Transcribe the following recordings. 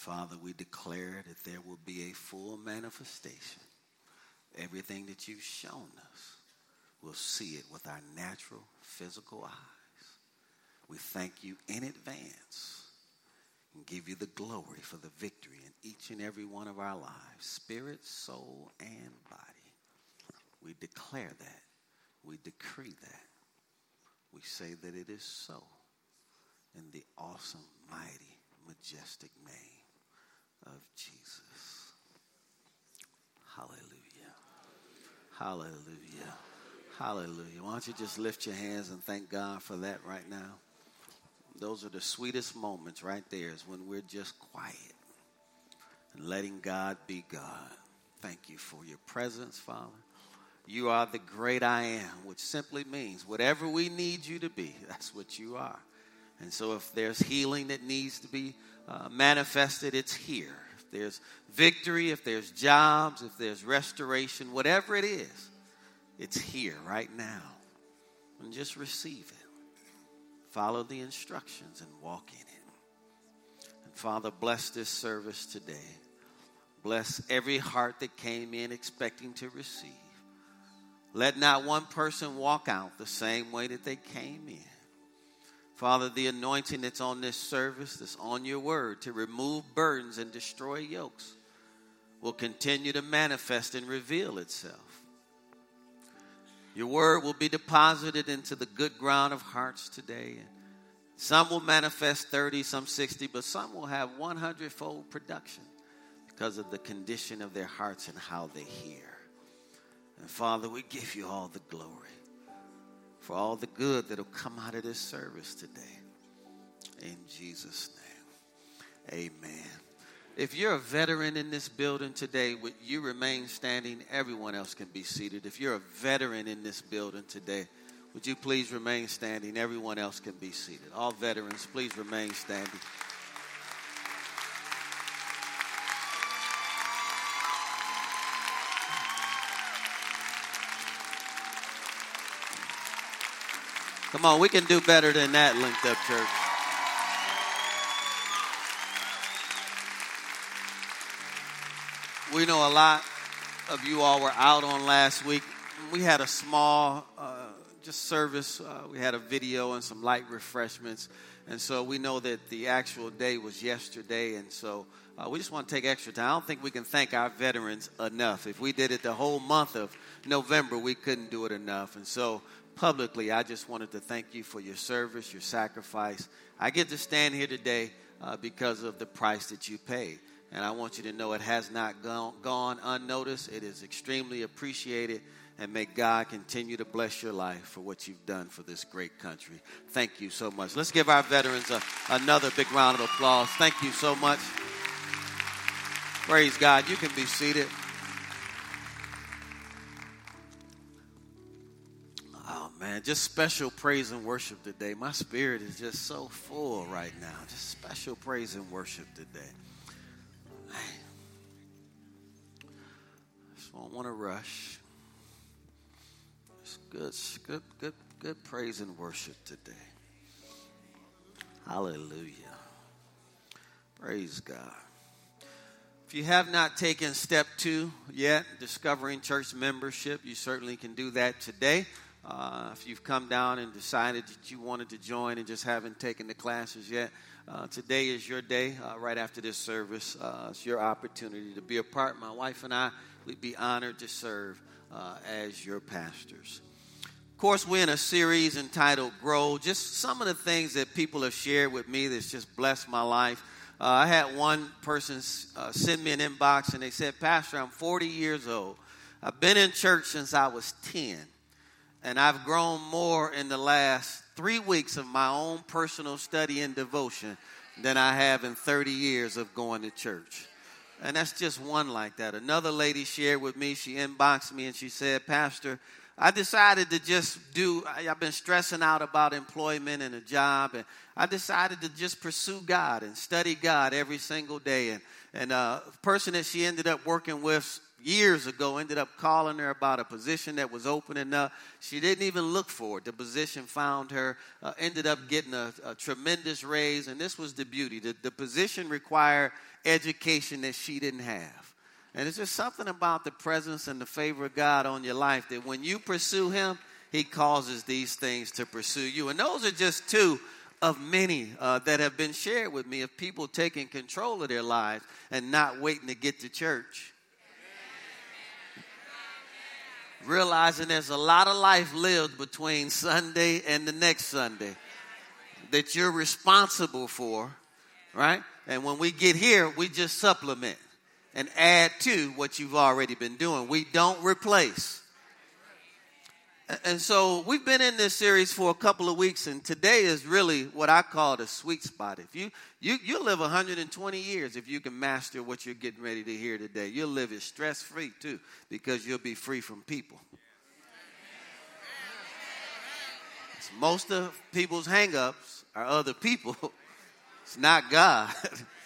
Father, we declare that there will be a full manifestation. Everything that you've shown us, we'll see it with our natural physical eyes. We thank you in advance and give you the glory for the victory in each and every one of our lives spirit, soul, and body. We declare that. We decree that. We say that it is so in the awesome, mighty, majestic name of Jesus. Hallelujah. Hallelujah. Hallelujah. Why don't you just lift your hands and thank God for that right now? Those are the sweetest moments right there is when we're just quiet and letting God be God. Thank you for your presence, Father. You are the great I am, which simply means whatever we need you to be, that's what you are. And so if there's healing that needs to be uh, manifested, it's here. If there's victory, if there's jobs, if there's restoration, whatever it is, it's here right now. And just receive it. Follow the instructions and walk in it. And Father, bless this service today. Bless every heart that came in expecting to receive. Let not one person walk out the same way that they came in. Father, the anointing that's on this service, that's on your word to remove burdens and destroy yokes, will continue to manifest and reveal itself. Your word will be deposited into the good ground of hearts today. Some will manifest 30, some 60, but some will have 100 fold production because of the condition of their hearts and how they hear. And Father, we give you all the glory for all the good that'll come out of this service today. In Jesus' name, amen. If you're a veteran in this building today, would you remain standing? Everyone else can be seated. If you're a veteran in this building today, would you please remain standing? Everyone else can be seated. All veterans, please remain standing. Come on, we can do better than that, Linked Up Church. We know a lot of you all were out on last week. We had a small, uh, just service. Uh, we had a video and some light refreshments. And so we know that the actual day was yesterday. And so uh, we just want to take extra time. I don't think we can thank our veterans enough. If we did it the whole month of November, we couldn't do it enough. And so publicly, I just wanted to thank you for your service, your sacrifice. I get to stand here today uh, because of the price that you paid. And I want you to know it has not gone, gone unnoticed. It is extremely appreciated. And may God continue to bless your life for what you've done for this great country. Thank you so much. Let's give our veterans a, another big round of applause. Thank you so much. Praise God. You can be seated. Man. Just special praise and worship today. My spirit is just so full right now. Just special praise and worship today. Man. Just don't want to rush. It's good, good, good, good praise and worship today. Hallelujah. Praise God. If you have not taken step two yet, discovering church membership, you certainly can do that today. Uh, if you've come down and decided that you wanted to join and just haven't taken the classes yet, uh, today is your day. Uh, right after this service, uh, it's your opportunity to be a part. My wife and I, we'd be honored to serve uh, as your pastors. Of course, we're in a series entitled Grow. Just some of the things that people have shared with me that's just blessed my life. Uh, I had one person send me an inbox and they said, Pastor, I'm 40 years old. I've been in church since I was 10 and I've grown more in the last three weeks of my own personal study and devotion than I have in 30 years of going to church. And that's just one like that. Another lady shared with me, she inboxed me and she said, Pastor, I decided to just do, I've been stressing out about employment and a job, and I decided to just pursue God and study God every single day. And, and uh, a person that she ended up working with years ago ended up calling her about a position that was opening up. She didn't even look for it. The position found her, uh, ended up getting a, a, tremendous raise, and this was the beauty. The, the position required education that she didn't have. And it's just something about the presence and the favor of God on your life that when you pursue Him, He causes these things to pursue you. And those are just two of many uh, that have been shared with me of people taking control of their lives and not waiting to get to church. Realizing there's a lot of life lived between Sunday and the next Sunday that you're responsible for, right? And when we get here, we just supplement and add to what you've already been doing. We don't replace. And so we've been in this series for a couple of weeks, and today is really what I call the sweet spot. If you you you live 120 years if you can master what you're getting ready to hear today, you'll live it stress free too, because you'll be free from people. Most of people's hangups are other people. It's not God.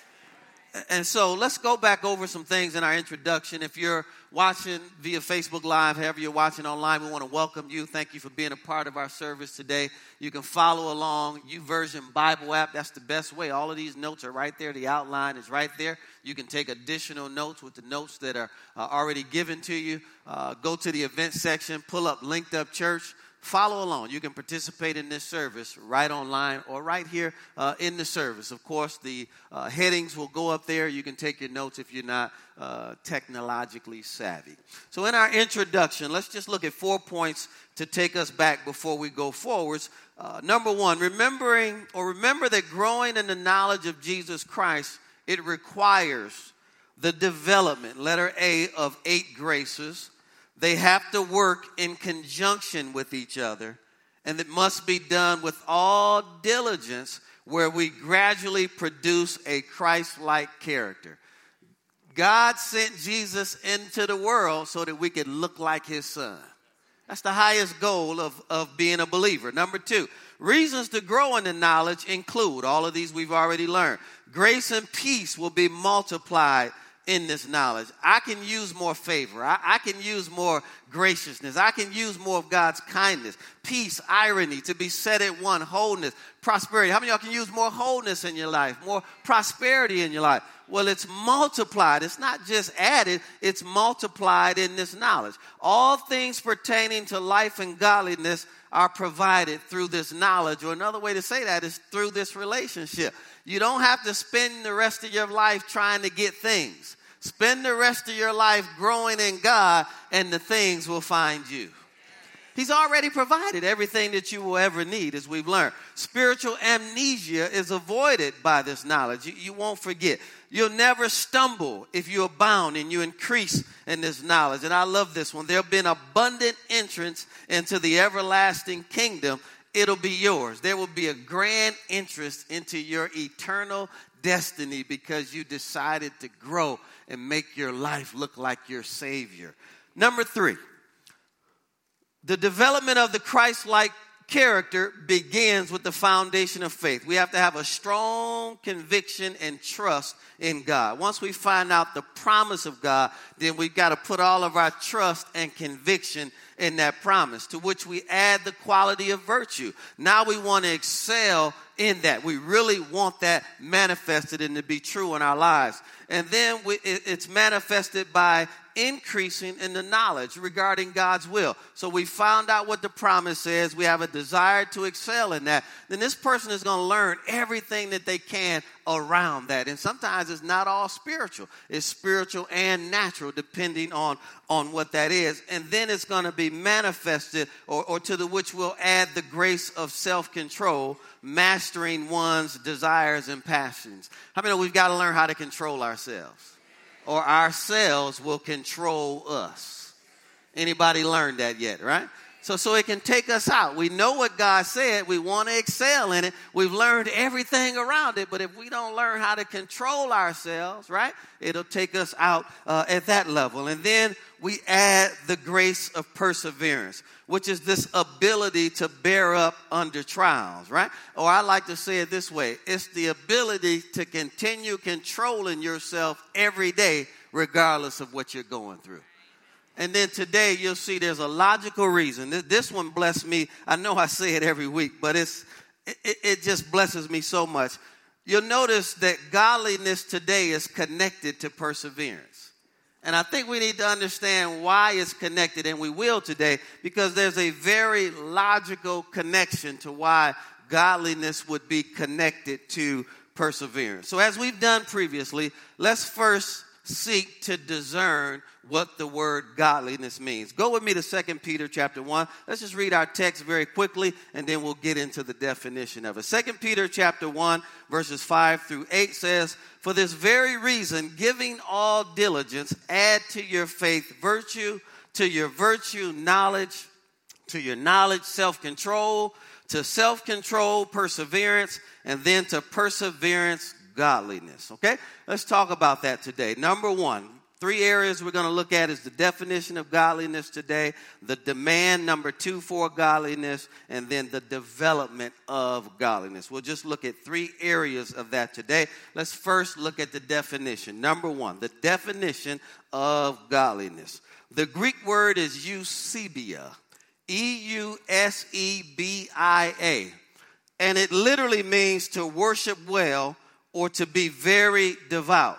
And so let's go back over some things in our introduction. If you're watching via Facebook Live, however you're watching online, we want to welcome you. Thank you for being a part of our service today. You can follow along YouVersion Bible app. That's the best way. All of these notes are right there. The outline is right there. You can take additional notes with the notes that are uh, already given to you. Uh, go to the event section, pull up Linked Up Church follow along. You can participate in this service right online or right here uh, in the service. Of course, the uh, headings will go up there. You can take your notes if you're not uh, technologically savvy. So, in our introduction, let's just look at four points to take us back before we go forwards. Uh, number one, remembering or remember that growing in the knowledge of Jesus Christ it requires the development, letter A, of eight graces they have to work in conjunction with each other, and it must be done with all diligence, where we gradually produce a Christ like character. God sent Jesus into the world so that we could look like his son. That's the highest goal of, of being a believer. Number two, reasons to grow in the knowledge include all of these we've already learned. Grace and peace will be multiplied in this knowledge. I can use more favor. I, I, can use more graciousness. I can use more of God's kindness, peace, eirene, to be set at one, wholeness, prosperity. How many y'all can use more wholeness in your life, more prosperity in your life? Well, it's multiplied. It's not just added, it's multiplied in this knowledge. All things pertaining to life and godliness are provided through this knowledge, or another way to say that is through this relationship. You don't have to spend the rest of your life trying to get things. Spend the rest of your life growing in God, and the things will find you. He's already provided everything that you will ever need, as we've learned. Spiritual amnesia is avoided by this knowledge. You, you, won't forget. You'll never stumble if you abound and you increase in this knowledge. And I love this one. There'll be an abundant entrance into the everlasting kingdom it'll be yours. There will be a grand interest into your eternal destiny because you decided to grow and make your life look like your Savior. Number three, the development of the Christ like character begins with the foundation of faith. We have to have a strong conviction and trust in God. Once we find out the promise of God, then we've got to put all of our trust and conviction in that promise, to which we add the quality of virtue. Now we want to excel in that. We really want that manifested and to be true in our lives. And then we, it, it's manifested by increasing in the knowledge regarding God's will. So we found out what the promise says. We have a desire to excel in that. Then this person is going to learn everything that they can around that. And sometimes it's not all spiritual. It's spiritual and natural depending on on what that is. And then it's going to be manifested or, or to the which we'll add the grace of self-control mastering one's desires and passions. How many know we've got to learn how to control ourselves? Or ourselves will control us. Anybody learned that yet, right? So, so it can take us out. We know what God said. We want to excel in it. We've learned everything around it. But if we don't learn how to control ourselves, right, it'll take us out uh, at that level. And then we add the grace of perseverance, which is this ability to bear up under trials, right? Or I like to say it this way it's the ability to continue controlling yourself every day, regardless of what you're going through. And then today you'll see there's a logical reason. This one blessed me. I know I say it every week, but it's it, it just blesses me so much. You'll notice that godliness today is connected to perseverance. And I think we need to understand why it's connected, and we will today, because there's a very logical connection to why godliness would be connected to perseverance. So, as we've done previously, let's first seek to discern what the word godliness means. Go with me to 2 Peter chapter 1. Let's just read our text very quickly and then we'll get into the definition of it. 2 Peter chapter 1 verses 5 through 8 says, "For this very reason, giving all diligence, add to your faith virtue, to your virtue knowledge, to your knowledge self-control, to self-control perseverance, and then to perseverance godliness. Okay? Let's talk about that today. Number one, three areas we're going to look at is the definition of godliness today, the demand number two for godliness, and then the development of godliness. We'll just look at three areas of that today. Let's first look at the definition. Number one, the definition of godliness. The Greek word is eusebia, E U S E B I A, and it literally means to worship well or to be very devout.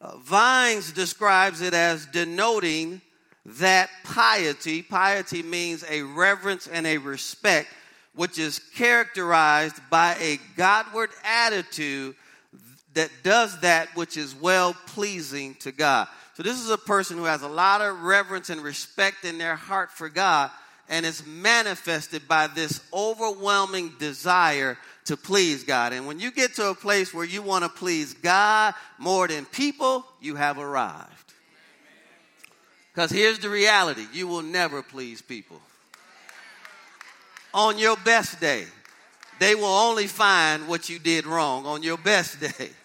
Uh, Vines describes it as denoting that piety, piety means a reverence and a respect, which is characterized by a Godward attitude that does that which is well pleasing to God. So, this is a person who has a lot of reverence and respect in their heart for God, and is manifested by this overwhelming desire to please God. And when you get to a place where you want to please God more than people, you have arrived. Because here's the reality you will never please people. On your best day, they will only find what you did wrong on your best day.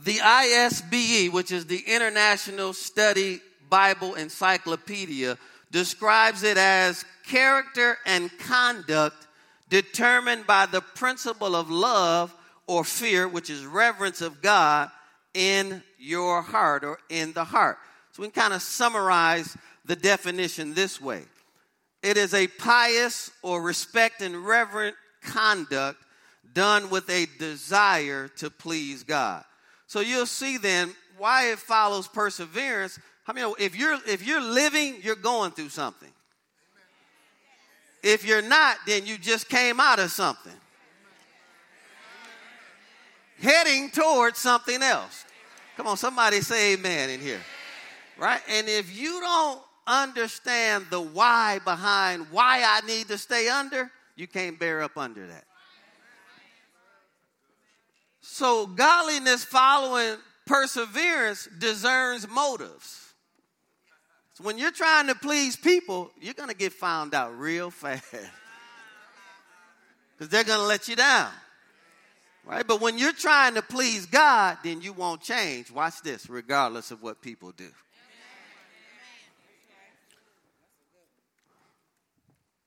The ISBE, which is the International Study Bible Encyclopedia, describes it as character and conduct determined by the principle of love or fear, which is reverence of God in your heart or in the heart. So we can kind of summarize the definition this way it is a pious or respect and reverent conduct done with a desire to please God. So you'll see then why it follows perseverance. I mean, if you're if you're living, you're going through something. If you're not, then you just came out of something. Heading towards something else. Come on, somebody say amen in here. Right? And if you don't understand the why behind why I need to stay under, you can't bear up under that. So, godliness following perseverance discerns motives. So when you're trying to please people, you're going to get found out real fast. Because they're going to let you down. Right? But when you're trying to please God, then you won't change. Watch this, regardless of what people do.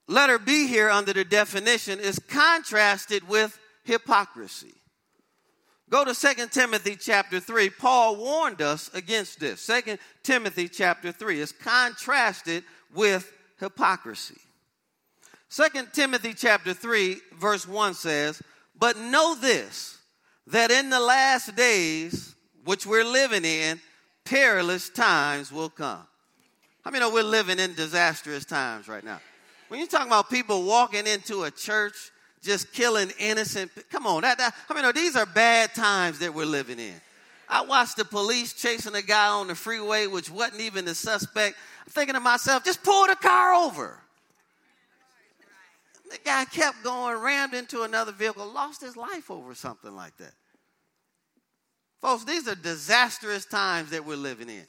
Letter B here under the definition is contrasted with hypocrisy. Go to 2 Timothy chapter 3. Paul warned us against this. 2 Timothy chapter 3 is contrasted with hypocrisy. 2 Timothy chapter 3 verse 1 says, "But know this, that in the last days which we're living in, perilous times will come." How many know we're living in disastrous times right now? When you're talking about people walking into a church just killing innocent. Come on, that, that I mean, these are bad times that we're living in. I watched the police chasing a guy on the freeway, which wasn't even the suspect. I'm thinking to myself, just pull the car over. The guy kept going, rammed into another vehicle, lost his life over something like that. Folks, these are disastrous times that we're living in.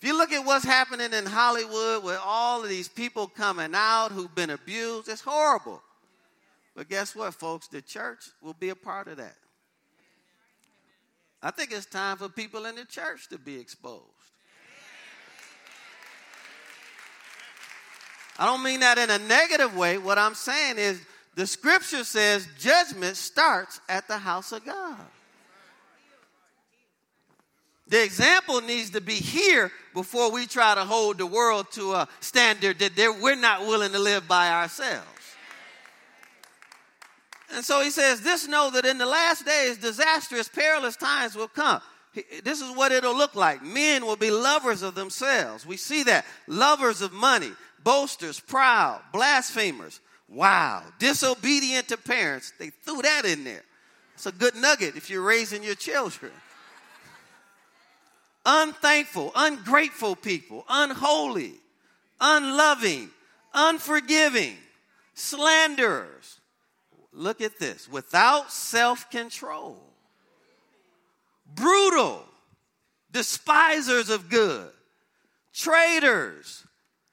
If you look at what's happening in Hollywood with all of these people coming out who've been abused, it's horrible. But guess what, folks? The church will be a part of that. I think it's time for people in the church to be exposed. I don't mean that in a negative way. What I'm saying is the scripture says judgment starts at the house of God. The example needs to be here before we try to hold the world to a standard that we're not willing to live by ourselves. And so he says, This know that in the last days, disastrous, perilous times will come. This is what it'll look like. Men will be lovers of themselves. We see that. Lovers of money, boasters, proud, blasphemers. Wow. Disobedient to parents. They threw that in there. It's a good nugget if you're raising your children unthankful, ungrateful people, unholy, unloving, unforgiving, slanderers. Look at this. Without self control, brutal, despisers of good, traitors,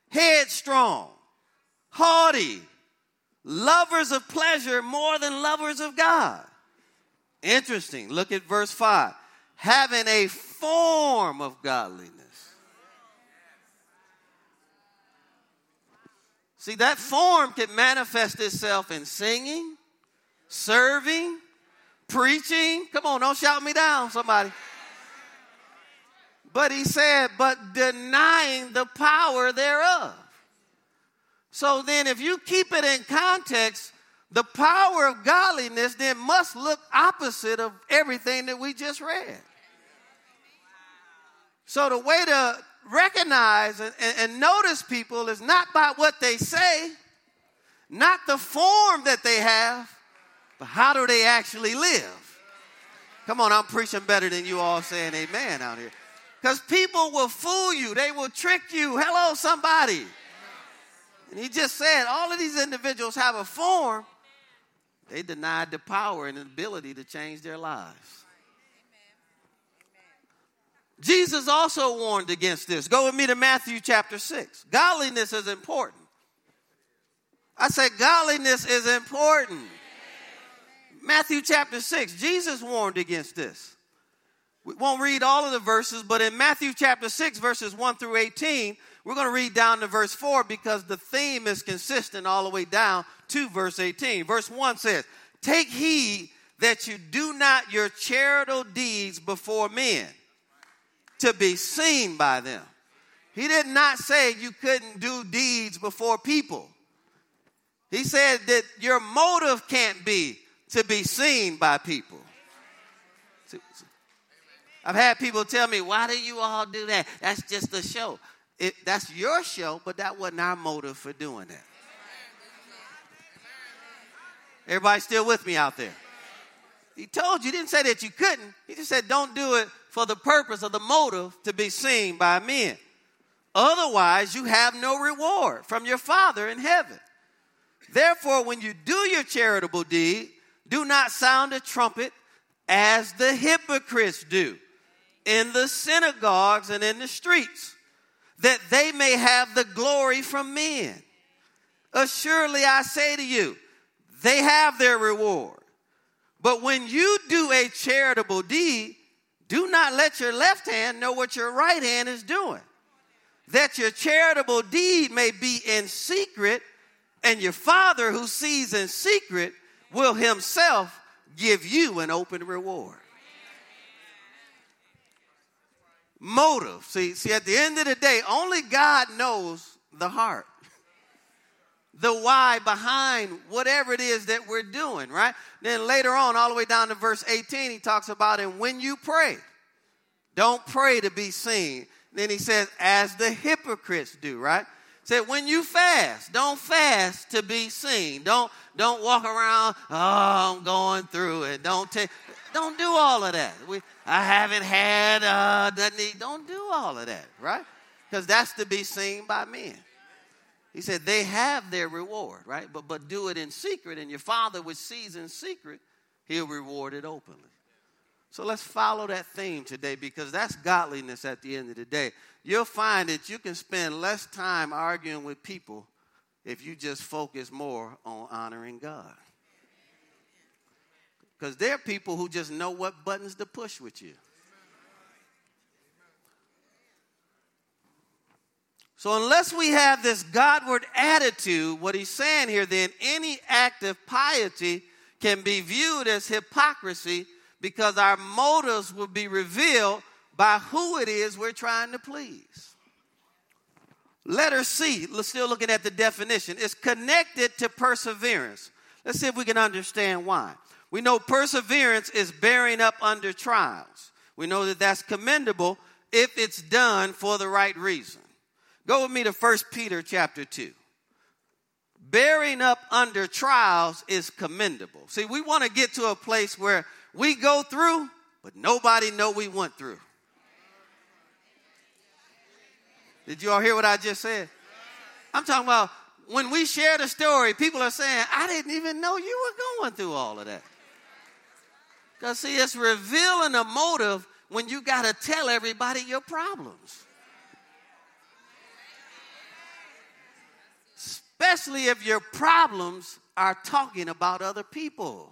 headstrong, haughty, lovers of pleasure more than lovers of God. Interesting. Look at verse 5 having a form of godliness. See, that form can manifest itself in singing, serving, preaching. Come on, don't shout me down, somebody. But he said, but denying the power thereof. So then, if you keep it in context, the power of godliness then must look opposite of everything that we just read. So the way to recognize and, and, notice people is not by what they say, not the form that they have, but how do they actually live? Come on, I'm preaching better than you all saying amen out here. Because people will fool you, they will trick you. Hello, somebody. And he just said all of these individuals have a form, they denied the power and the ability to change their lives. Jesus also warned against this. Go with me to Matthew chapter 6. Godliness is important. I said, godliness is important. Matthew chapter 6, Jesus warned against this. We won't read all of the verses, but in Matthew chapter 6, verses 1 through 18, we're going to read down to verse 4 because the theme is consistent all the way down to verse 18. Verse 1 says, Take heed that you do not your charitable deeds before men to be seen by them. He did not say you couldn't do deeds before people. He said that your motive can't be to be seen by people. I've had people tell me, why do you all do that? That's just a show. It, that's your show, but that wasn't our motive for doing that. Everybody still with me out there? He told you, he didn't say that you couldn't. He just said, don't do it for the purpose of the motive to be seen by men. Otherwise, you have no reward from your Father in heaven. Therefore, when you do your charitable deed, do not sound a trumpet as the hypocrites do in the synagogues and in the streets, that they may have the glory from men. Assuredly, I say to you, they have their reward. But when you do a charitable deed, do not let your left hand know what your right hand is doing, that your charitable deed may be in secret, and your Father who sees in secret will himself give you an open reward. Motive. See, see, at the end of the day, only God knows the heart the why behind whatever it is that we're doing, right? Then later on, all the way down to verse 18, he talks about, and when you pray, don't pray to be seen. Then he says, as the hypocrites do, right? Said when you fast, don't fast to be seen. Don't don't walk around, oh, I'm going through it. Don't take don't do all of that. We, I haven't had uh doesn't don't do all of that, right? Because that's to be seen by men. He said they have their reward, right? But but do it in secret, and your father which sees in secret, he'll reward it openly. So let's follow that theme today because that's godliness at the end of the day. You'll find that you can spend less time arguing with people if you just focus more on honoring God. Because there are people who just know what buttons to push with you. So, unless we have this Godward attitude, what he's saying here, then any act of piety can be viewed as hypocrisy because our motives will be revealed by who it is we're trying to please. Letter C, still looking at the definition, is connected to perseverance. Let's see if we can understand why. We know perseverance is bearing up under trials. We know that that's commendable if it's done for the right reason. Go with me to 1 Peter chapter 2. Bearing up under trials is commendable. See, we want to get to a place where we go through, but nobody know we went through. Did you all hear what I just said? I'm talking about when we share the story, people are saying, I didn't even know you were going through all of that. Because, see, it's revealing a motive when you got to tell everybody your problems. especially if your problems are talking about other people.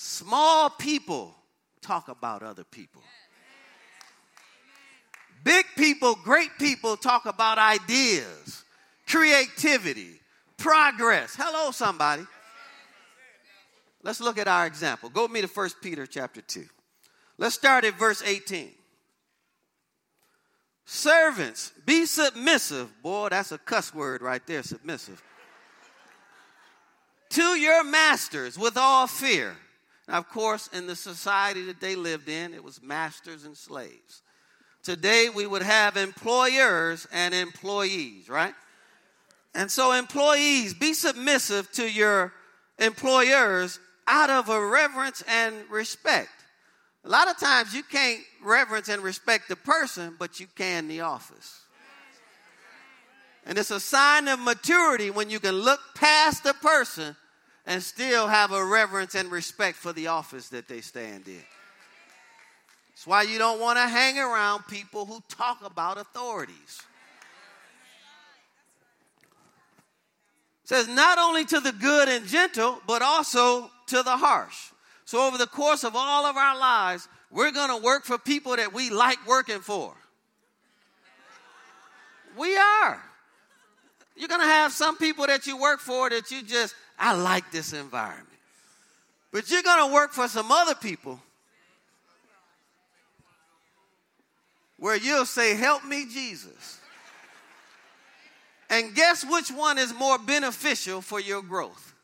Small people talk about other people. Big people, great people talk about ideas, creativity, progress. Hello, somebody. Let's look at our example. Go with me to 1 Peter chapter 2. Let's start at verse 18. Servants, be submissive. Boy, that's a cuss word right there, submissive. to your masters with all fear. Now, of course, in the society that they lived in, it was masters and slaves. Today, we would have employers and employees, right? And so, employees, be submissive to your employers out of a reverence and respect. A lot of times you can't reverence and respect the person, but you can the office. And it's a sign of maturity when you can look past the person and still have a reverence and respect for the office that they stand in. That's why you don't want to hang around people who talk about authorities. It says not only to the good and gentle, but also to the harsh. So, over the course of all of our lives, we're going to work for people that we like working for. We are. You're going to have some people that you work for that you just, I like this environment. But you're going to work for some other people where you'll say, Help me, Jesus. And guess which one is more beneficial for your growth?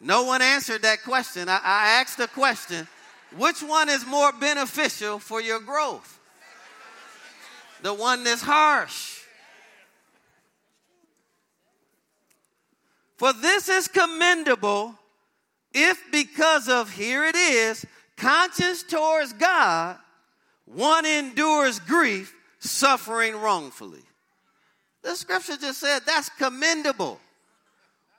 No one answered that question. I, I asked the question which one is more beneficial for your growth? The one that's harsh. For this is commendable if, because of, here it is, conscience towards God, one endures grief, suffering wrongfully. The scripture just said that's commendable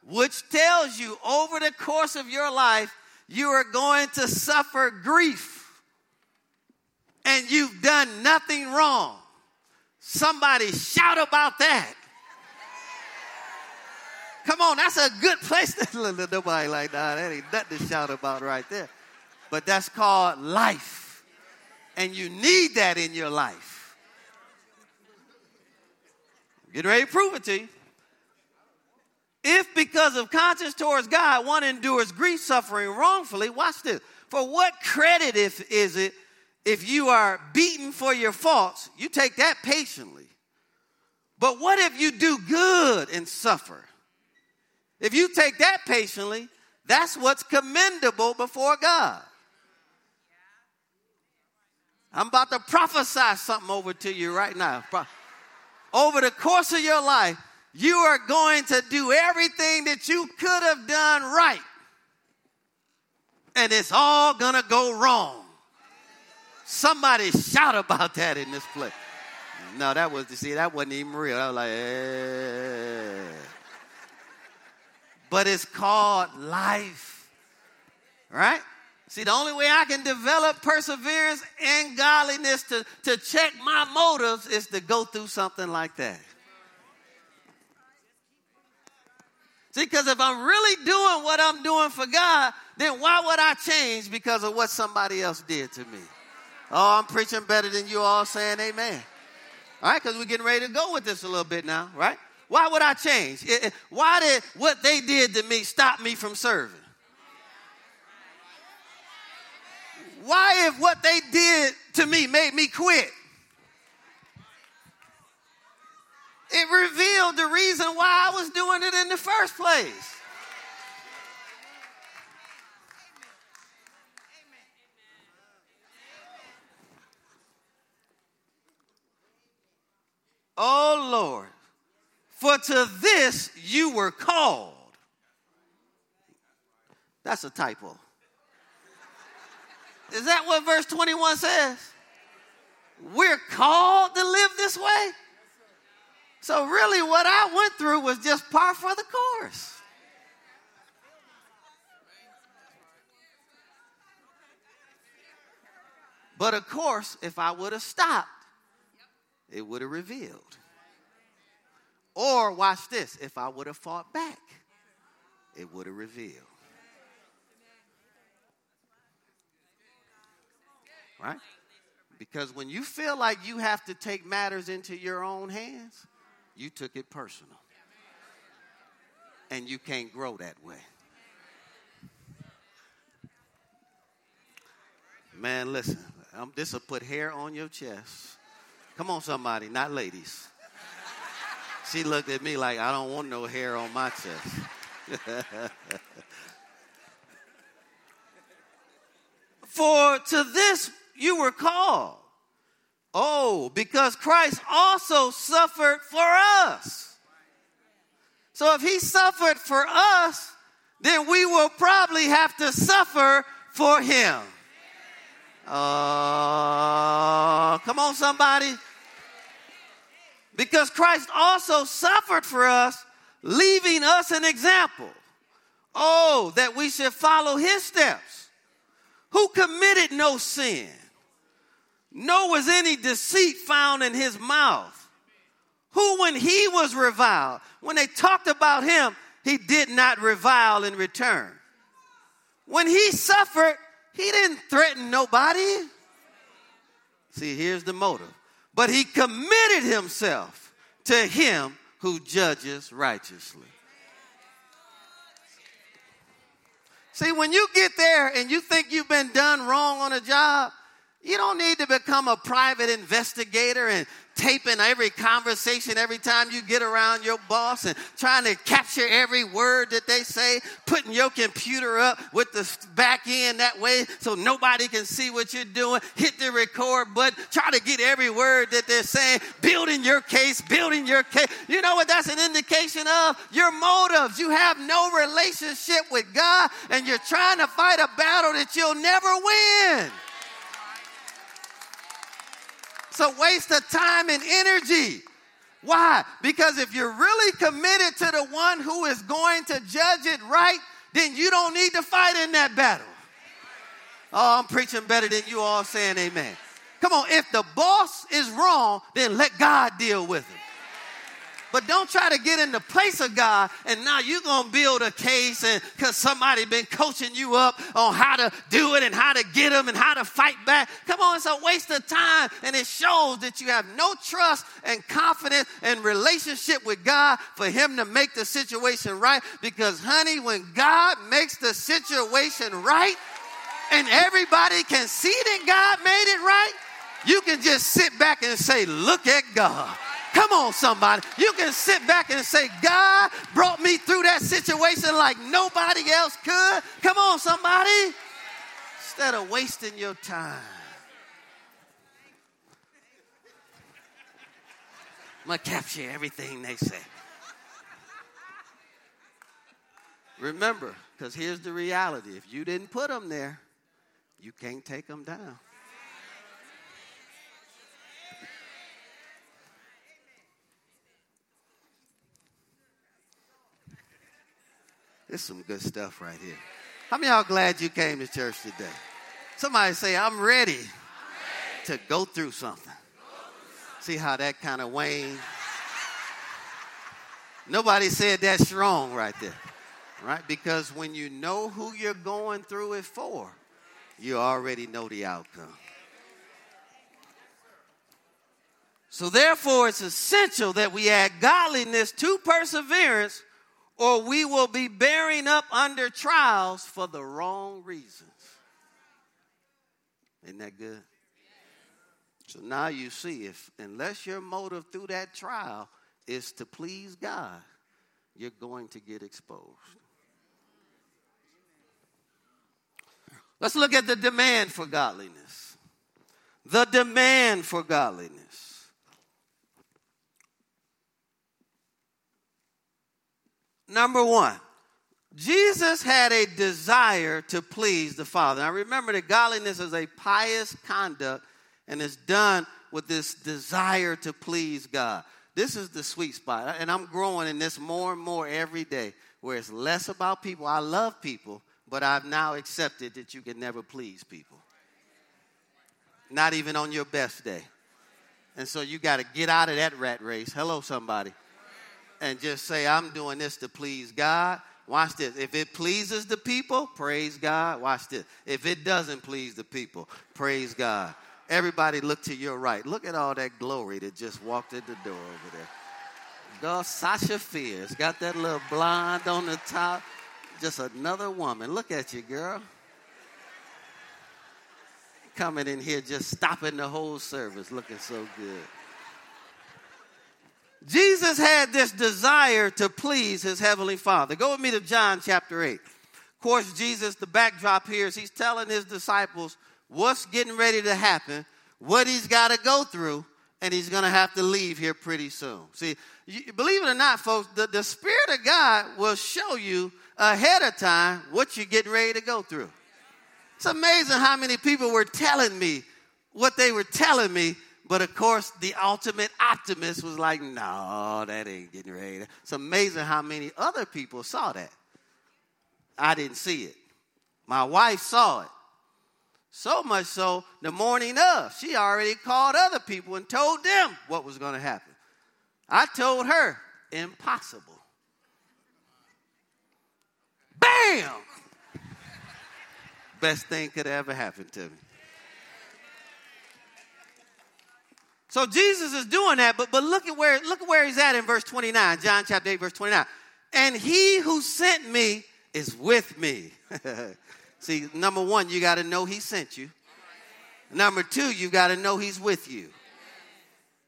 which tells you over the course of your life, you are going to suffer grief. And you've done nothing wrong. Somebody shout about that. Come on, that's a good place to nobody like that. That ain't nothing to shout about right there. But that's called life. And you need that in your life. Get ready to prove it to you. If because of conscience towards God one endures grief suffering wrongfully, watch this. For what credit if, is it if you are beaten for your faults? You take that patiently. But what if you do good and suffer? If you take that patiently, that's what's commendable before God. I'm about to prophesy something over to you right now. Over the course of your life, you are going to do everything that you could have done right. And it's all going to go wrong. Somebody shout about that in this place. No, that was, see, that wasn't even real. I was like, eh. But it's called life, right? See, the only way I can develop perseverance and godliness to, to check my motives is to go through something like that. See, because if I'm really doing what I'm doing for God, then why would I change because of what somebody else did to me? Oh, I'm preaching better than you all saying amen. All right, because we're getting ready to go with this a little bit now, right? Why would I change? Why did what they did to me stop me from serving? Why, if what they did to me made me quit? It revealed the reason why I was doing it in the first place. Oh Lord, for to this you were called. That's a typo. Is that what verse 21 says? We're called to live this way? So, really, what I went through was just par for the course. But of course, if I would have stopped, it would have revealed. Or, watch this, if I would have fought back, it would have revealed. Right? Because when you feel like you have to take matters into your own hands, you took it personal. And you can't grow that way. Man, listen, this will put hair on your chest. Come on, somebody, not ladies. She looked at me like, I don't want no hair on my chest. For to this you were called. Oh, because Christ also suffered for us. So if he suffered for us, then we will probably have to suffer for him. Uh, come on, somebody. Because Christ also suffered for us, leaving us an example. Oh, that we should follow his steps. Who committed no sin, nor was any deceit found in his mouth. Who, when he was reviled, when they talked about him, he did not revile in return. When he suffered, he didn't threaten nobody. See, here's the motive but he committed himself to him who judges righteously. See, when you get there and you think you've been done wrong on a job, you don't need to become a private investigator and taping every conversation every time you get around your boss and trying to capture every word that they say, putting your computer up with the back end that way so nobody can see what you're doing, hit the record button, try to get every word that they're saying, building your case, building your case. You know what that's an indication of? Your motives. You have no relationship with God and you're trying to fight a battle that you'll never win. It's a waste of time and energy. Why? Because if you're really committed to the one who is going to judge it right, then you don't need to fight in that battle. Oh, I'm preaching better than you all saying amen. Come on, if the boss is wrong, then let God deal with it. But don't try to get in the place of God and now you're going to build a case and because somebody been coaching you up on how to do it and how to get them and how to fight back. Come on, it's a waste of time and it shows that you have no trust and confidence and relationship with God for him to make the situation right because honey, when God makes the situation right and everybody can see that God made it right, you can just sit back and say, look at God. Come on, somebody. You can sit back and say, God brought me through that situation like nobody else could. Come on, somebody. Instead of wasting your time. I'm going to capture everything they say. Remember, because here's the reality if you didn't put them there, you can't take them down. This is some good stuff right here. How many y'all glad you came to church today? Somebody say, I'm ready, I'm ready. to go through something. Go through something. See how that kind of waned? Nobody said that strong right there, right? Because when you know who you're going through it for, you already know the outcome. So, therefore, it's essential that we add godliness to perseverance, or we will be bearing up under trials for the wrong reasons. Isn't that good? So now you see, if unless your motive through that trial is to please God, you're going to get exposed. Let's look at the demand for godliness. The demand for godliness. Number one, Jesus had a desire to please the Father. Now remember that godliness is a pious conduct and is done with this desire to please God. This is the sweet spot. And I'm growing in this more and more every day, where it's less about people. I love people, but I've now accepted that you can never please people. Not even on your best day. And so you got to get out of that rat race. Hello, somebody. And just say, I'm doing this to please God. Watch this. If it pleases the people, praise God. Watch this. If it doesn't please the people, praise God. Everybody look to your right. Look at all that glory that just walked in the door over there. God, Sasha Fierce got that little blonde on the top. Just another woman. Look at you, girl. Coming in here, just stopping the whole service, looking so good. Jesus had this desire to please his heavenly Father. Go with me to John chapter 8. Of course, Jesus, the backdrop here is he's telling his disciples what's getting ready to happen, what he's got to go through, and he's going to have to leave here pretty soon. See, you, believe it or not, folks, the, the Spirit of God will show you ahead of time what you're getting ready to go through. It's amazing how many people were telling me what they were telling me, but of course, the ultimate optimist was like, no, that ain't getting ready. It's amazing how many other people saw that. I didn't see it. My wife saw it. So much so, the morning of, she already called other people and told them what was going to happen. I told her, impossible. Bam! Best thing could ever happen to me. So Jesus is doing that, but, but look at where look at where he's at in verse 29, John chapter 8, verse 29. And he who sent me is with me. See, number one, you got to know He sent you. Number two, you got to know He's with you.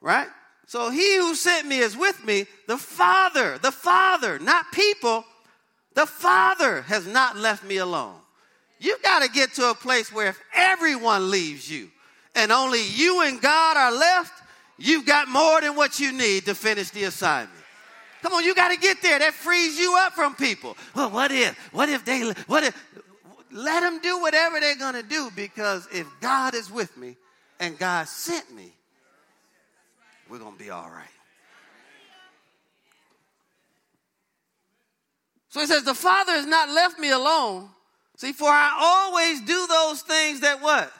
Right? So He who sent me is with me. The Father, the Father, not people, the Father has not left me alone. You've got to get to a place where if everyone leaves you and only you and God are left, you've got more than what you need to finish the assignment. Come on, you got to get there. That frees you up from people. Well, what if? What if they? What if? let them do whatever they're going to do because if God is with me and God sent me, we're going to be all right. So he says, The Father has not left me alone. See, for I always do those things that what?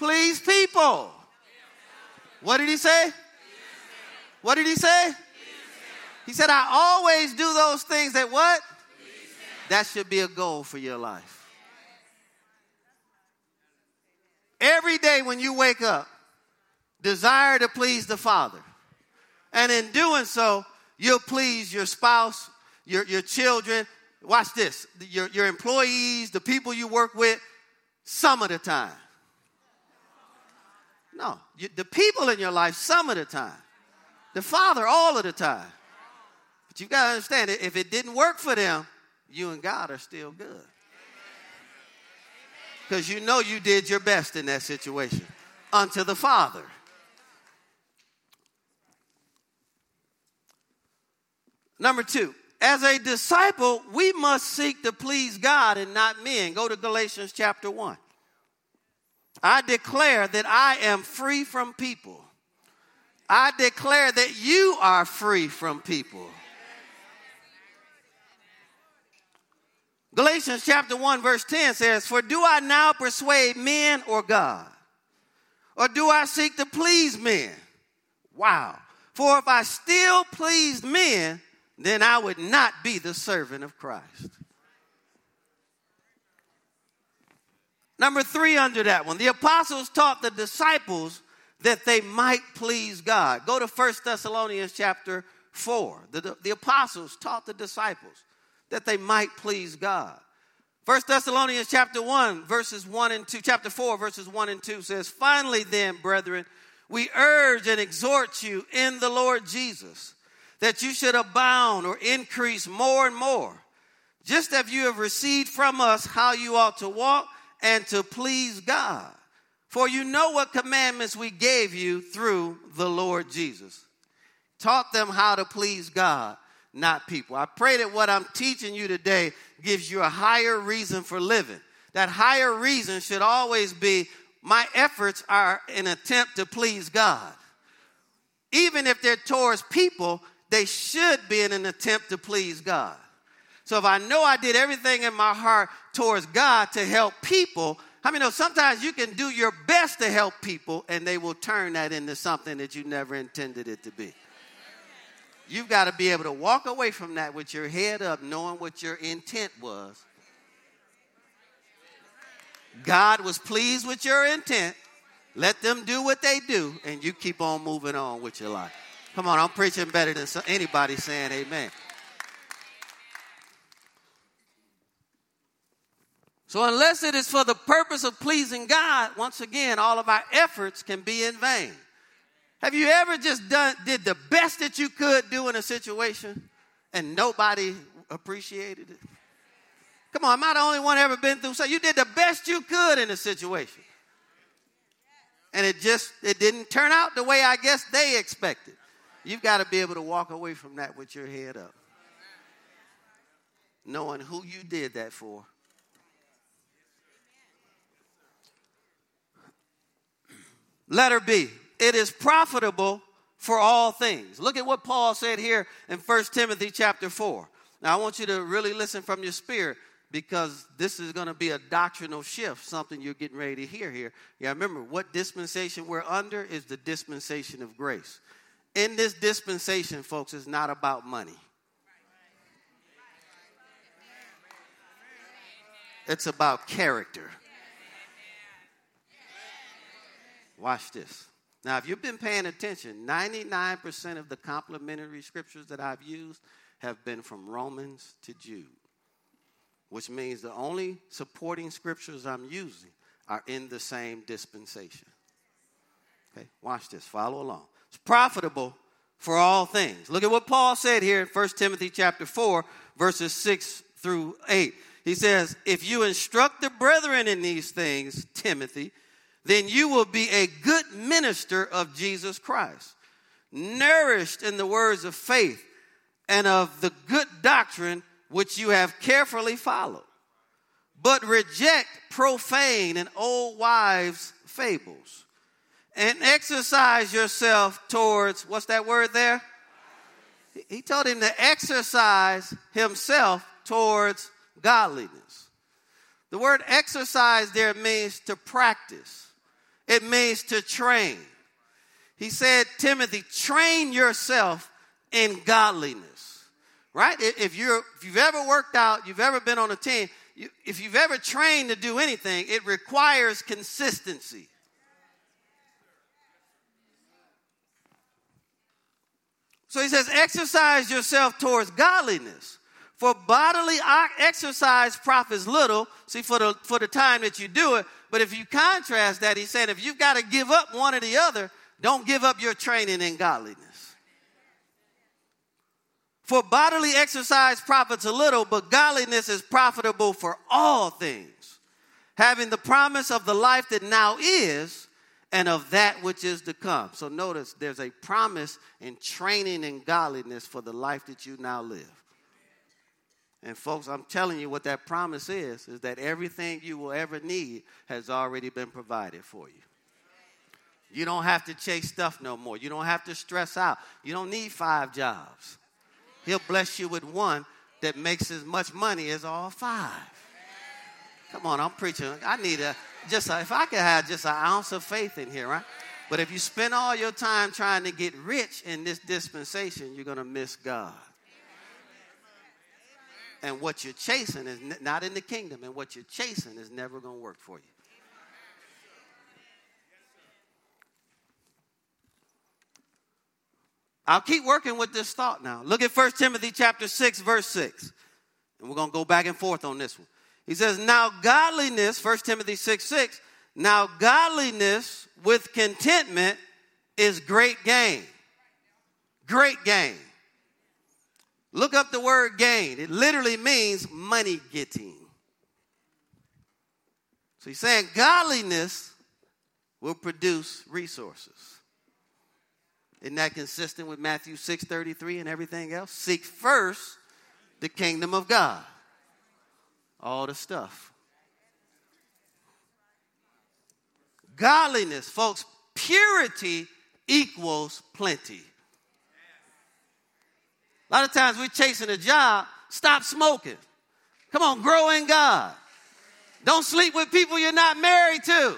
Please people. What did he say? What did he say? He said, I always do those things that what? That should be a goal for your life. Every day when you wake up, desire to please the Father. And in doing so, you'll please your spouse, your, your children. Watch this your, your employees, the people you work with, some of the time. No, you, the people in your life, some of the time. The Father, all of the time. But you've got to understand, if it didn't work for them, you and God are still good because you know you did your best in that situation unto the Father. Number two, as a disciple, we must seek to please God and not men. Go to Galatians chapter 1. I declare that I am free from people. I declare that you are free from people. Galatians chapter 1, verse 10 says, For do I now persuade men or God? Or do I seek to please men? Wow. For if I still pleased men, then I would not be the servant of Christ. Number three, under that one, the apostles taught the disciples that they might please God. Go to 1 Thessalonians chapter 4. The, the, apostles taught the disciples that they might please God. 1 Thessalonians chapter 1, verses 1 and 2, chapter 4, verses 1 and 2 says, Finally, then, brethren, we urge and exhort you in the Lord Jesus that you should abound or increase more and more, just as you have received from us how you ought to walk and to please God. For you know what commandments we gave you through the Lord Jesus. Taught them how to please God, not people. I pray that what I'm teaching you today gives you a higher reason for living. That higher reason should always be my efforts are an attempt to please God. Even if they're towards people, they should be in an attempt to please God. So if I know I did everything in my heart towards God to help people, I mean, know sometimes you can do your best to help people and they will turn that into something that you never intended it to be. You've got to be able to walk away from that with your head up, knowing what your intent was. God was pleased with your intent. Let them do what they do, and you keep on moving on with your life. Come on, I'm preaching better than anybody saying amen. So, unless it is for the purpose of pleasing God, once again, all of our efforts can be in vain. Have you ever just done did the best that you could do in a situation and nobody appreciated it? Come on, am I the only one ever been through so you did the best you could in a situation. And it just it didn't turn out the way I guess they expected. You've got to be able to walk away from that with your head up. Knowing who you did that for Letter B, it is profitable for all things. Look at what Paul said here in 1 Timothy chapter 4. Now, I want you to really listen from your spirit because this is going to be a doctrinal shift, something you're getting ready to hear here. Yeah, remember, what dispensation we're under is the dispensation of grace. In this dispensation, folks, it's not about money. It's about character. Watch this. Now, if you've been paying attention, 99% of the complementary scriptures that I've used have been from Romans to Jude, which means the only supporting scriptures I'm using are in the same dispensation. Okay, watch this. Follow along. It's profitable for all things. Look at what Paul said here in 1 Timothy chapter 4, verses 6 through 8. He says, If you instruct the brethren in these things, Timothy, then you will be a good minister of Jesus Christ, nourished in the words of faith and of the good doctrine which you have carefully followed. But reject profane and old wives' fables and exercise yourself towards what's that word there? He told him to exercise himself towards godliness. The word exercise there means to practice. It means to train. He said, Timothy, train yourself in godliness. Right? If you're if you've ever worked out, you've ever been on a team, you, if you've ever trained to do anything, it requires consistency. So he says, exercise yourself towards godliness. For bodily exercise profits little, see, for the, for the time that you do it, but if you contrast that, he's saying if you've got to give up one or the other, don't give up your training in godliness. For bodily exercise profits a little, but godliness is profitable for all things, having the promise of the life that now is and of that which is to come. So notice there's a promise in training in godliness for the life that you now live. And folks, I'm telling you what that promise is is that everything you will ever need has already been provided for you. You don't have to chase stuff no more. You don't have to stress out. You don't need five jobs. He'll bless you with one that makes as much money as all five. Come on, I'm preaching. I need a just a, if I could have just an ounce of faith in here, right? But if you spend all your time trying to get rich in this dispensation, you're going to miss God. And what you're chasing is not in the kingdom, and what you're chasing is never going to work for you. I'll keep working with this thought now. Look at 1 Timothy chapter 6 verse 6. And we're going to go back and forth on this one. He says, "Now godliness, 1 Timothy 6 6, now godliness with contentment is great gain." Great gain. Look up the word gain. It literally means money getting. So he's saying godliness will produce resources. Isn't that consistent with Matthew 6:33 and everything else? Seek first the kingdom of God. All the stuff. Godliness, folks, purity equals plenty. A lot of times we're chasing a job, stop smoking. Come on, grow in God. Don't sleep with people you're not married to.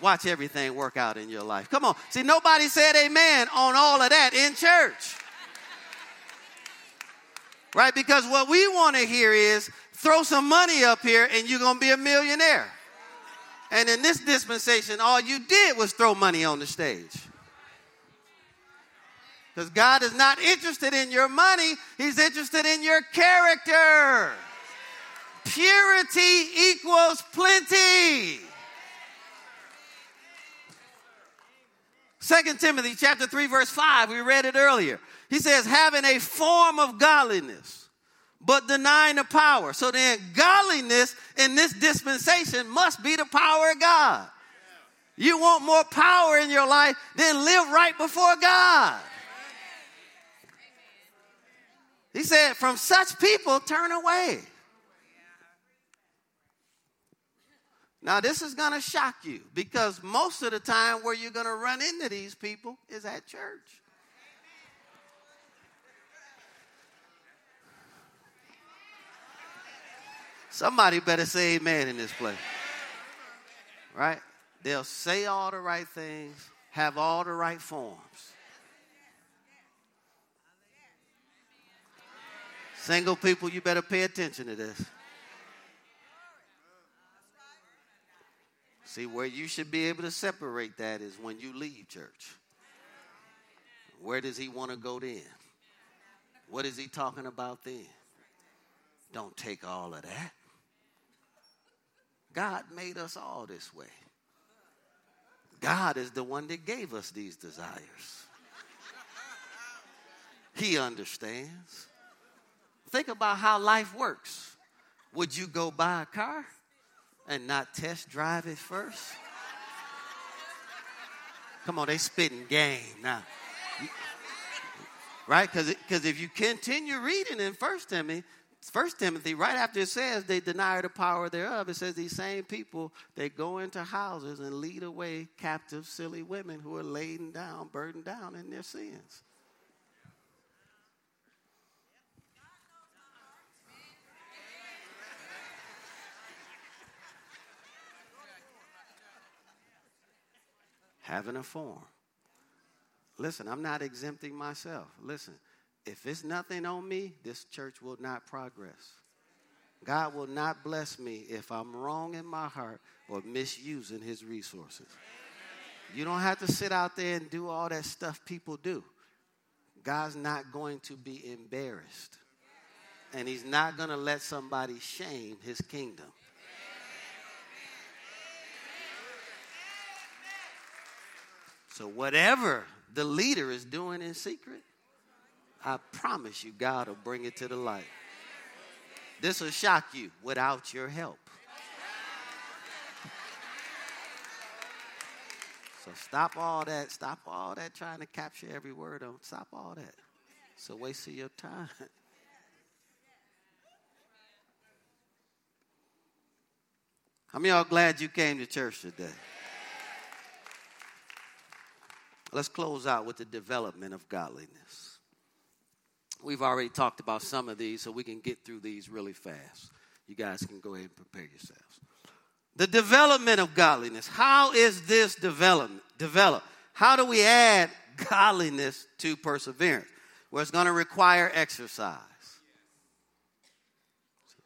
Watch everything work out in your life. Come on. See, nobody said amen on all of that in church. Right? Because what we want to hear is throw some money up here and you're going to be a millionaire. And in this dispensation, all you did was throw money on the stage. Because God is not interested in your money, He's interested in your character. Purity equals plenty. Second Timothy chapter 3 verse 5, we read it earlier. He says having a form of godliness but denying the power. So then godliness in this dispensation must be the power of God. You want more power in your life, then live right before God. He said, from such people, turn away. Now, this is going to shock you because most of the time where you're going to run into these people is at church. Somebody better say amen in this place. Right? They'll say all the right things, have all the right forms. Single people, you better pay attention to this. See, where you should be able to separate that is when you leave church. Where does he want to go then? What is he talking about then? Don't take all of that. God made us all this way. God is the one that gave us these desires. He understands. Think about how life works. Would you go buy a car? and not test drive it first? Come on, they spitting game now. Right? Because if you continue reading in First Timothy, First Timothy, right after it says they deny the power thereof, it says these same people they go into houses and lead away captive, silly women who are laden down, burdened down in their sins. Having a form. Listen, I'm not exempting myself. Listen, if it's nothing on me, this church will not progress. God will not bless me if I'm wrong in my heart or misusing his resources. You don't have to sit out there and do all that stuff people do. God's not going to be embarrassed. And he's not going to let somebody shame his kingdom. So, whatever the leader is doing in secret, I promise you, God will bring it to the light. This will shock you without your help. So stop all that. Stop all that trying to capture every word on. Stop all that. It's a waste of your time. How many y'all glad you came to church today? Let's close out with the development of godliness. We've already talked about some of these, so we can get through these really fast. You guys can go ahead and prepare yourselves. The development of godliness. How is this development developed? How do we add godliness to perseverance? Well, it's going to require exercise.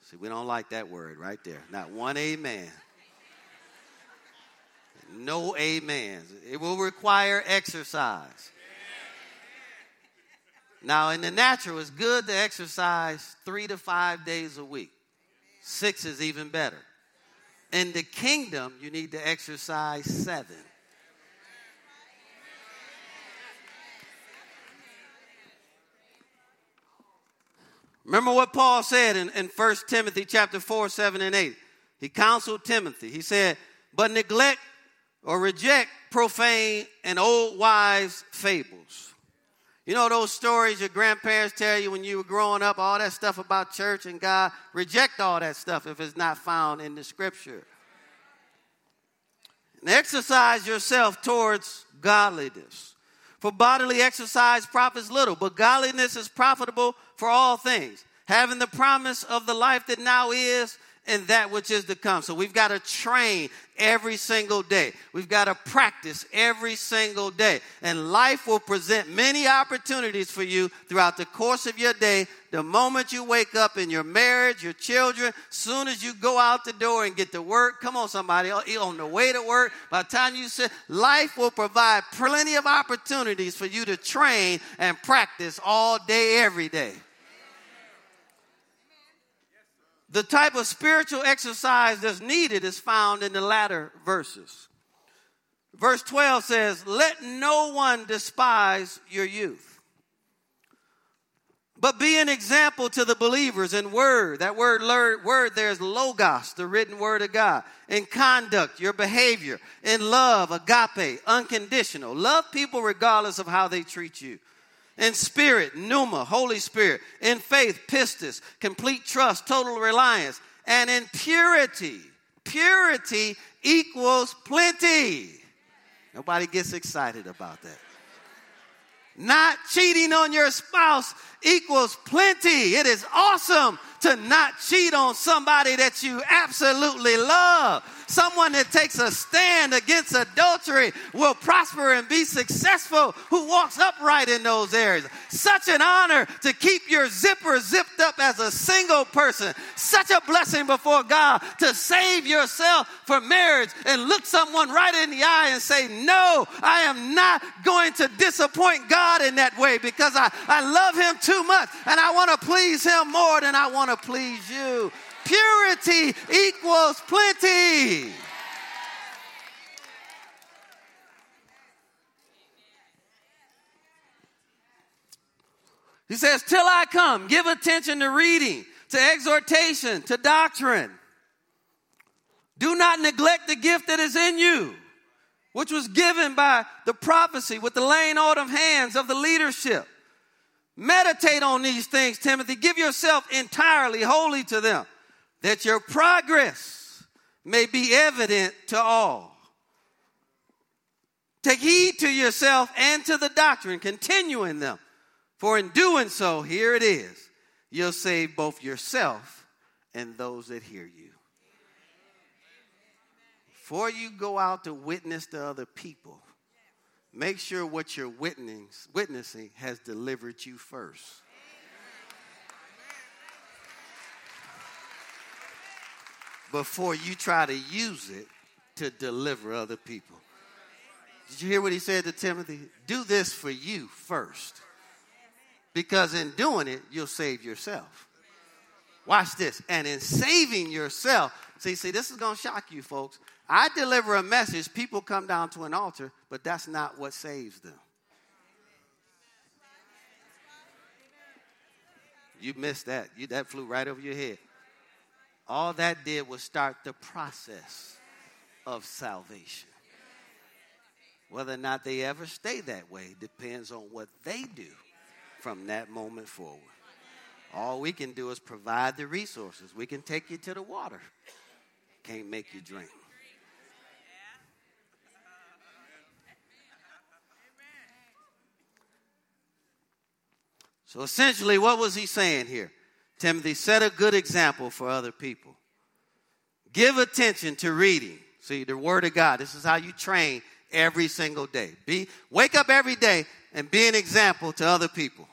See, we don't like that word right there. Not one amen. No amens. It will require exercise. Now, in the natural, it's good to exercise three to five days a week. Six is even better. In the kingdom, you need to exercise seven. Remember what Paul said in, in 1 Timothy chapter 4, 7, and 8. He counseled Timothy. He said, But neglect or reject profane and old wise fables. You know those stories your grandparents tell you when you were growing up, all that stuff about church and God? Reject all that stuff if it's not found in the scripture. And exercise yourself towards godliness. For bodily exercise profits little, but godliness is profitable for all things, having the promise of the life that now is and that which is to come. So we've got to train every single day. We've got to practice every single day. And life will present many opportunities for you throughout the course of your day. The moment you wake up in your marriage, your children, soon as you go out the door and get to work, come on, somebody, uh, on the way to work, by the time you sit, life will provide plenty of opportunities for you to train and practice all day, every day. The type of spiritual exercise that's needed is found in the latter verses. Verse 12 says, Let no one despise your youth, but be an example to the believers in word. That word, word there is logos, the written word of God. In conduct, your behavior. In love, agape, unconditional. Love people regardless of how they treat you in spirit, pneuma, Holy Spirit, in faith, pistis, complete trust, total reliance, and in purity. Purity equals plenty. Nobody gets excited about that. Not cheating on your spouse equals plenty. It is awesome to not cheat on somebody that you absolutely love. Someone that takes a stand against adultery will prosper and be successful who walks upright in those areas. Such an honor to keep your zipper zipped up as a single person. Such a blessing before God to save yourself for marriage and look someone right in the eye and say, No, I am not going to disappoint God in that way because I, I love Him too much and I want to please Him more than I want to please you. Purity equals plenty. He says, Till I come, give attention to reading, to exhortation, to doctrine. Do not neglect the gift that is in you, which was given by the prophecy with the laying on of hands of the leadership. Meditate on these things, Timothy. Give yourself entirely wholly to them that your progress may be evident to all. Take heed to yourself and to the doctrine, continue in them. For in doing so, here it is, you'll save both yourself and those that hear you. Before you go out to witness to other people, make sure what you're witnessing has delivered you first. Before you try to use it to deliver other people. Did you hear what he said to Timothy? Do this for you first. Because in doing it, you'll save yourself. Watch this. And in saving yourself, see, see, this is going to shock you, folks. I deliver a message, people come down to an altar, but that's not what saves them. You missed that. You, that flew right over your head. All that did was start the process of salvation. Whether or not they ever stay that way depends on what they do from that moment forward. All we can do is provide the resources. We can take you to the water, can't make you drink. So essentially, what was he saying here? Timothy, set a good example for other people. Give attention to reading. See, the Word of God. This is how you train every single day. Be wake up every day and be an example to other people.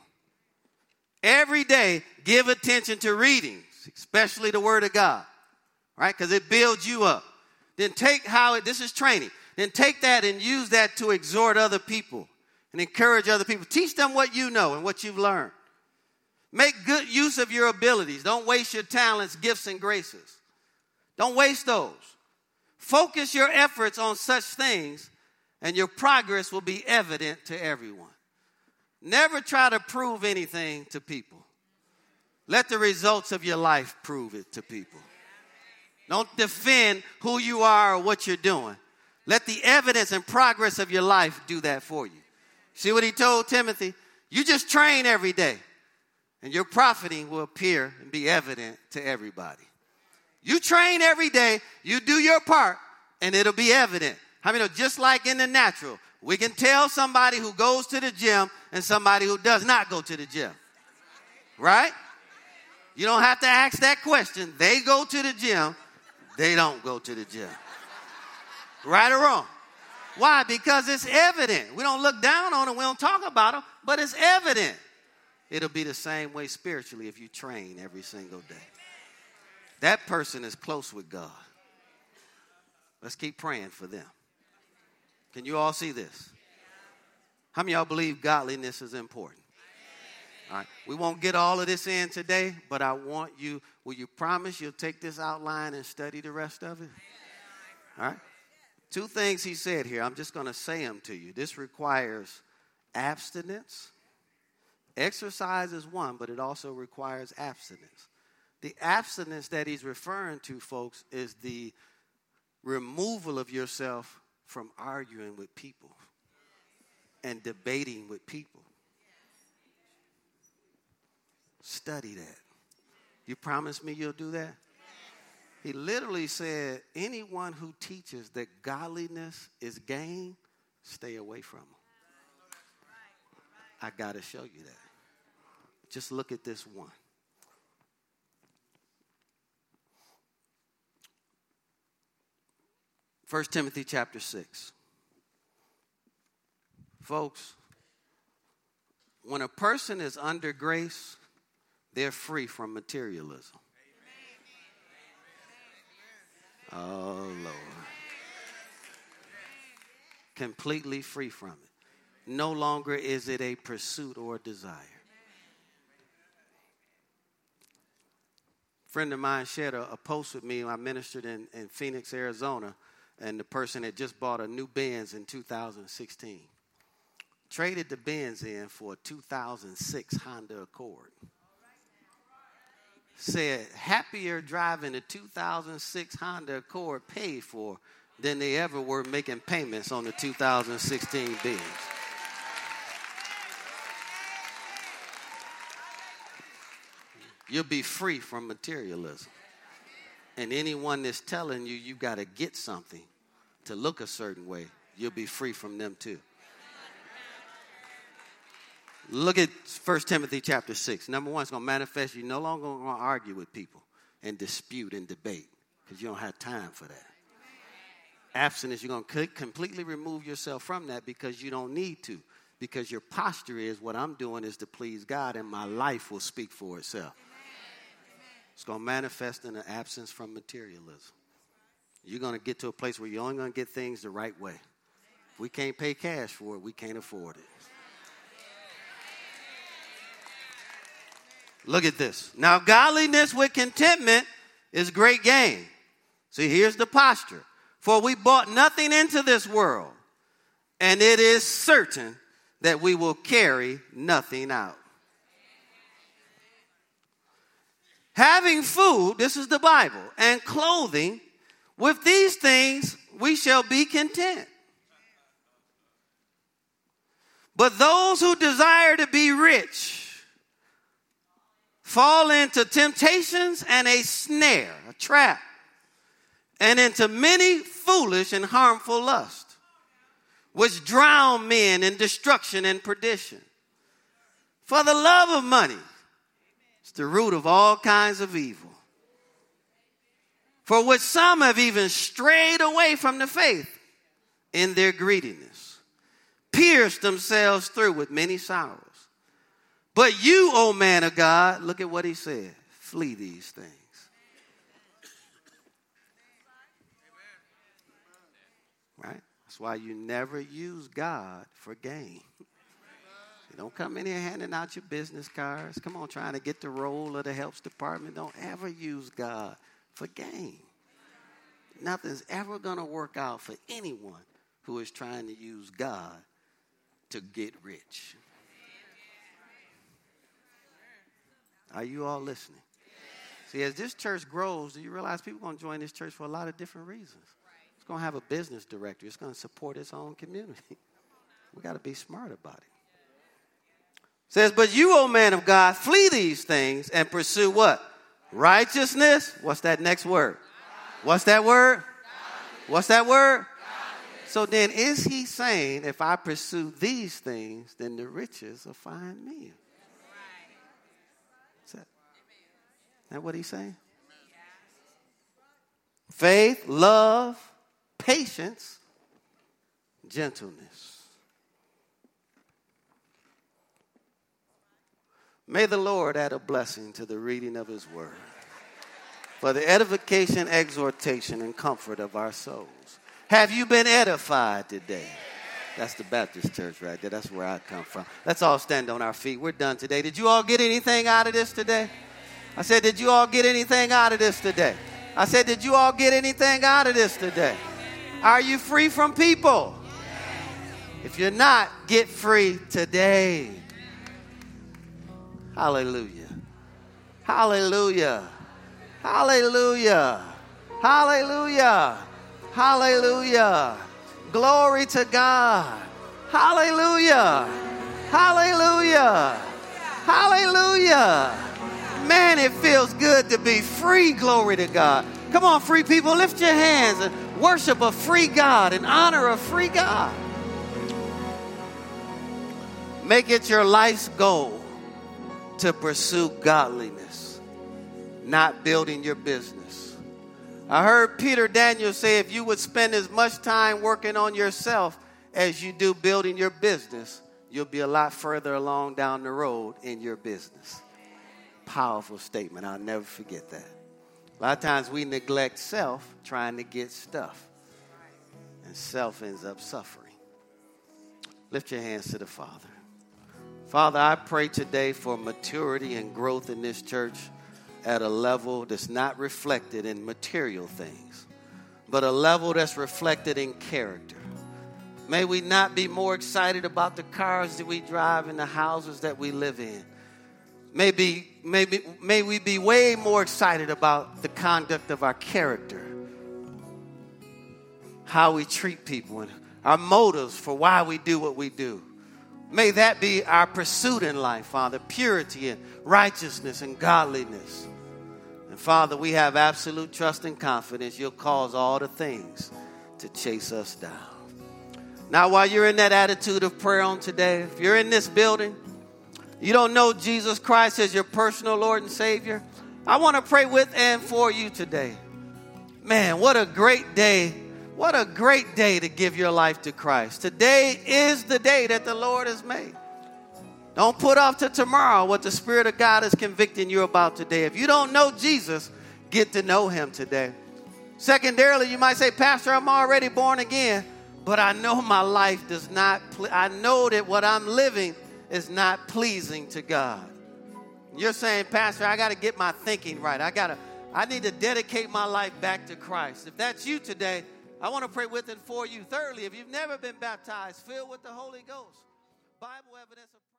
Every day, give attention to reading, especially the Word of God, right? Because it builds you up. Then take how it, this is training. Then take that and use that to exhort other people and encourage other people. Teach them what you know and what you've learned. Make good use of your abilities. Don't waste your talents, gifts, and graces. Don't waste those. Focus your efforts on such things, and your progress will be evident to everyone. Never try to prove anything to people. Let the results of your life prove it to people. Don't defend who you are or what you're doing. Let the evidence and progress of your life do that for you. See what he told Timothy? You just train every day, and your profiting will appear and be evident to everybody. You train every day, you do your part, and it'll be evident. How I many know, just like in the natural, we can tell somebody who goes to the gym and somebody who does not go to the gym. Right? You don't have to ask that question. They go to the gym, they don't go to the gym. Right or wrong? Why? Because it's evident. We don't look down on them, we don't talk about them, but it's evident. It'll be the same way spiritually if you train every single day. That person is close with God. Let's keep praying for them. Can you all see this? How many y'all believe godliness is important? All right. We won't get all of this in today, but I want you, will you promise you'll take this outline and study the rest of it? All right. Two things he said here. I'm just going to say them to you. This requires abstinence. Exercise is one, but it also requires abstinence. The abstinence that he's referring to, folks, is the removal of yourself from arguing with people and debating with people. Study that. You promise me you'll do that? He literally said, anyone who teaches that godliness is gain, stay away from them. I got to show you that. Just look at this one. First Timothy chapter 6. Folks, when a person is under grace, they're free from materialism. Oh, Lord. Completely free from it. No longer is it a pursuit or a desire. A friend of mine shared a, a post with me. I ministered in, in Phoenix, Arizona, and the person had just bought a new Benz in 2016. Traded the Benz in for a 2006 Honda Accord said happier driving a 2006 Honda Accord paid for than they ever were making payments on the 2016 Benz. You'll be free from materialism. And anyone that's telling you you got to get something to look a certain way, you'll be free from them too. Look at 1 Timothy chapter 6. Number one, it's going to manifest you no longer going to argue with people and dispute and debate because you don't have time for that. Abstinence, you're going to completely remove yourself from that because you don't need to. Because your posture is what I'm doing is to please God and my life will speak for itself. It's going to manifest in an absence from materialism. You're going to get to a place where you're only going to get things the right way. If we can't pay cash for it, we can't afford it. Look at this. Now, godliness with contentment is great gain. See, here's the posture. For we bought nothing into this world, and it is certain that we will carry nothing out. Having food, this is the Bible, and clothing, with these things we shall be content. But those who desire to be rich, fall into temptations and a snare, a trap, and into many foolish and harmful lusts, which drown men in destruction and perdition. For the love of money is the root of all kinds of evil. For which some have even strayed away from the faith in their greediness, pierced themselves through with many sorrows. But you, O man of God, look at what he said flee these things. Right? That's why you never use God for gain. Don't come in here handing out your business cards. Come on, trying to get the role of the helps department. Don't ever use God for gain. Nothing's ever going to work out for anyone who is trying to use God to get rich. Are you all listening? See, as this church grows, do you realize people are going to join this church for a lot of different reasons? It's going to have a business director. It's going to support its own community. we got to be smart about it. Says, but you, O man of God, flee these things and pursue what? Righteousness. What's that next word? What's that word? What's that word? So then, is he saying, if I pursue these things, then the riches will find me? Is that, is that what he's saying? Faith, love, patience, gentleness. May the Lord add a blessing to the reading of his word for the edification, exhortation, and comfort of our souls. Have you been edified today? That's the Baptist church right there. That's where I come from. Let's all stand on our feet. We're done today. Did you all get anything out of this today? I said, Did you all get anything out of this today? I said, Did you all get anything out of this today? Are you free from people? If you're not, get free today. Hallelujah. Hallelujah. Hallelujah. Hallelujah. Hallelujah. Glory to God. Hallelujah. Hallelujah. Hallelujah. Man, it feels good to be free. Glory to God. Come on, free people, lift your hands and worship a free God and honor a free God. Make it your life's goal to pursue godliness not building your business. I heard Peter Daniel say if you would spend as much time working on yourself as you do building your business, you'll be a lot further along down the road in your business. Powerful statement. I'll never forget that. A lot of times we neglect self trying to get stuff, and self ends up suffering. Lift your hands to the Father. Father, I pray today for maturity and growth in this church at a level that's not reflected in material things, but a level that's reflected in character. May we not be more excited about the cars that we drive and the houses that we live in. Maybe, maybe, may we be way more excited about the conduct of our character, how we treat people, and our motives for why we do what we do. May that be our pursuit in life, Father purity and righteousness and godliness. And Father, we have absolute trust and confidence you'll cause all the things to chase us down. Now, while you're in that attitude of prayer on today, if you're in this building, you don't know Jesus Christ as your personal Lord and Savior, I want to pray with and for you today. Man, what a great day what a great day to give your life to Christ. Today is the day that the Lord has made. Don't put off to tomorrow what the Spirit of God is convicting you about today. If you don't know Jesus, get to know him today. Secondarily, you might say, Pastor, I'm already born again, but I know my life does not, ple- I know that what I'm living is not pleasing to God. You're saying, Pastor, I got to get my thinking right. I got to, I need to dedicate my life back to Christ. If that's you today, I want to pray with and for you. Thirdly, if you've never been baptized, filled with the Holy Ghost, Bible evidence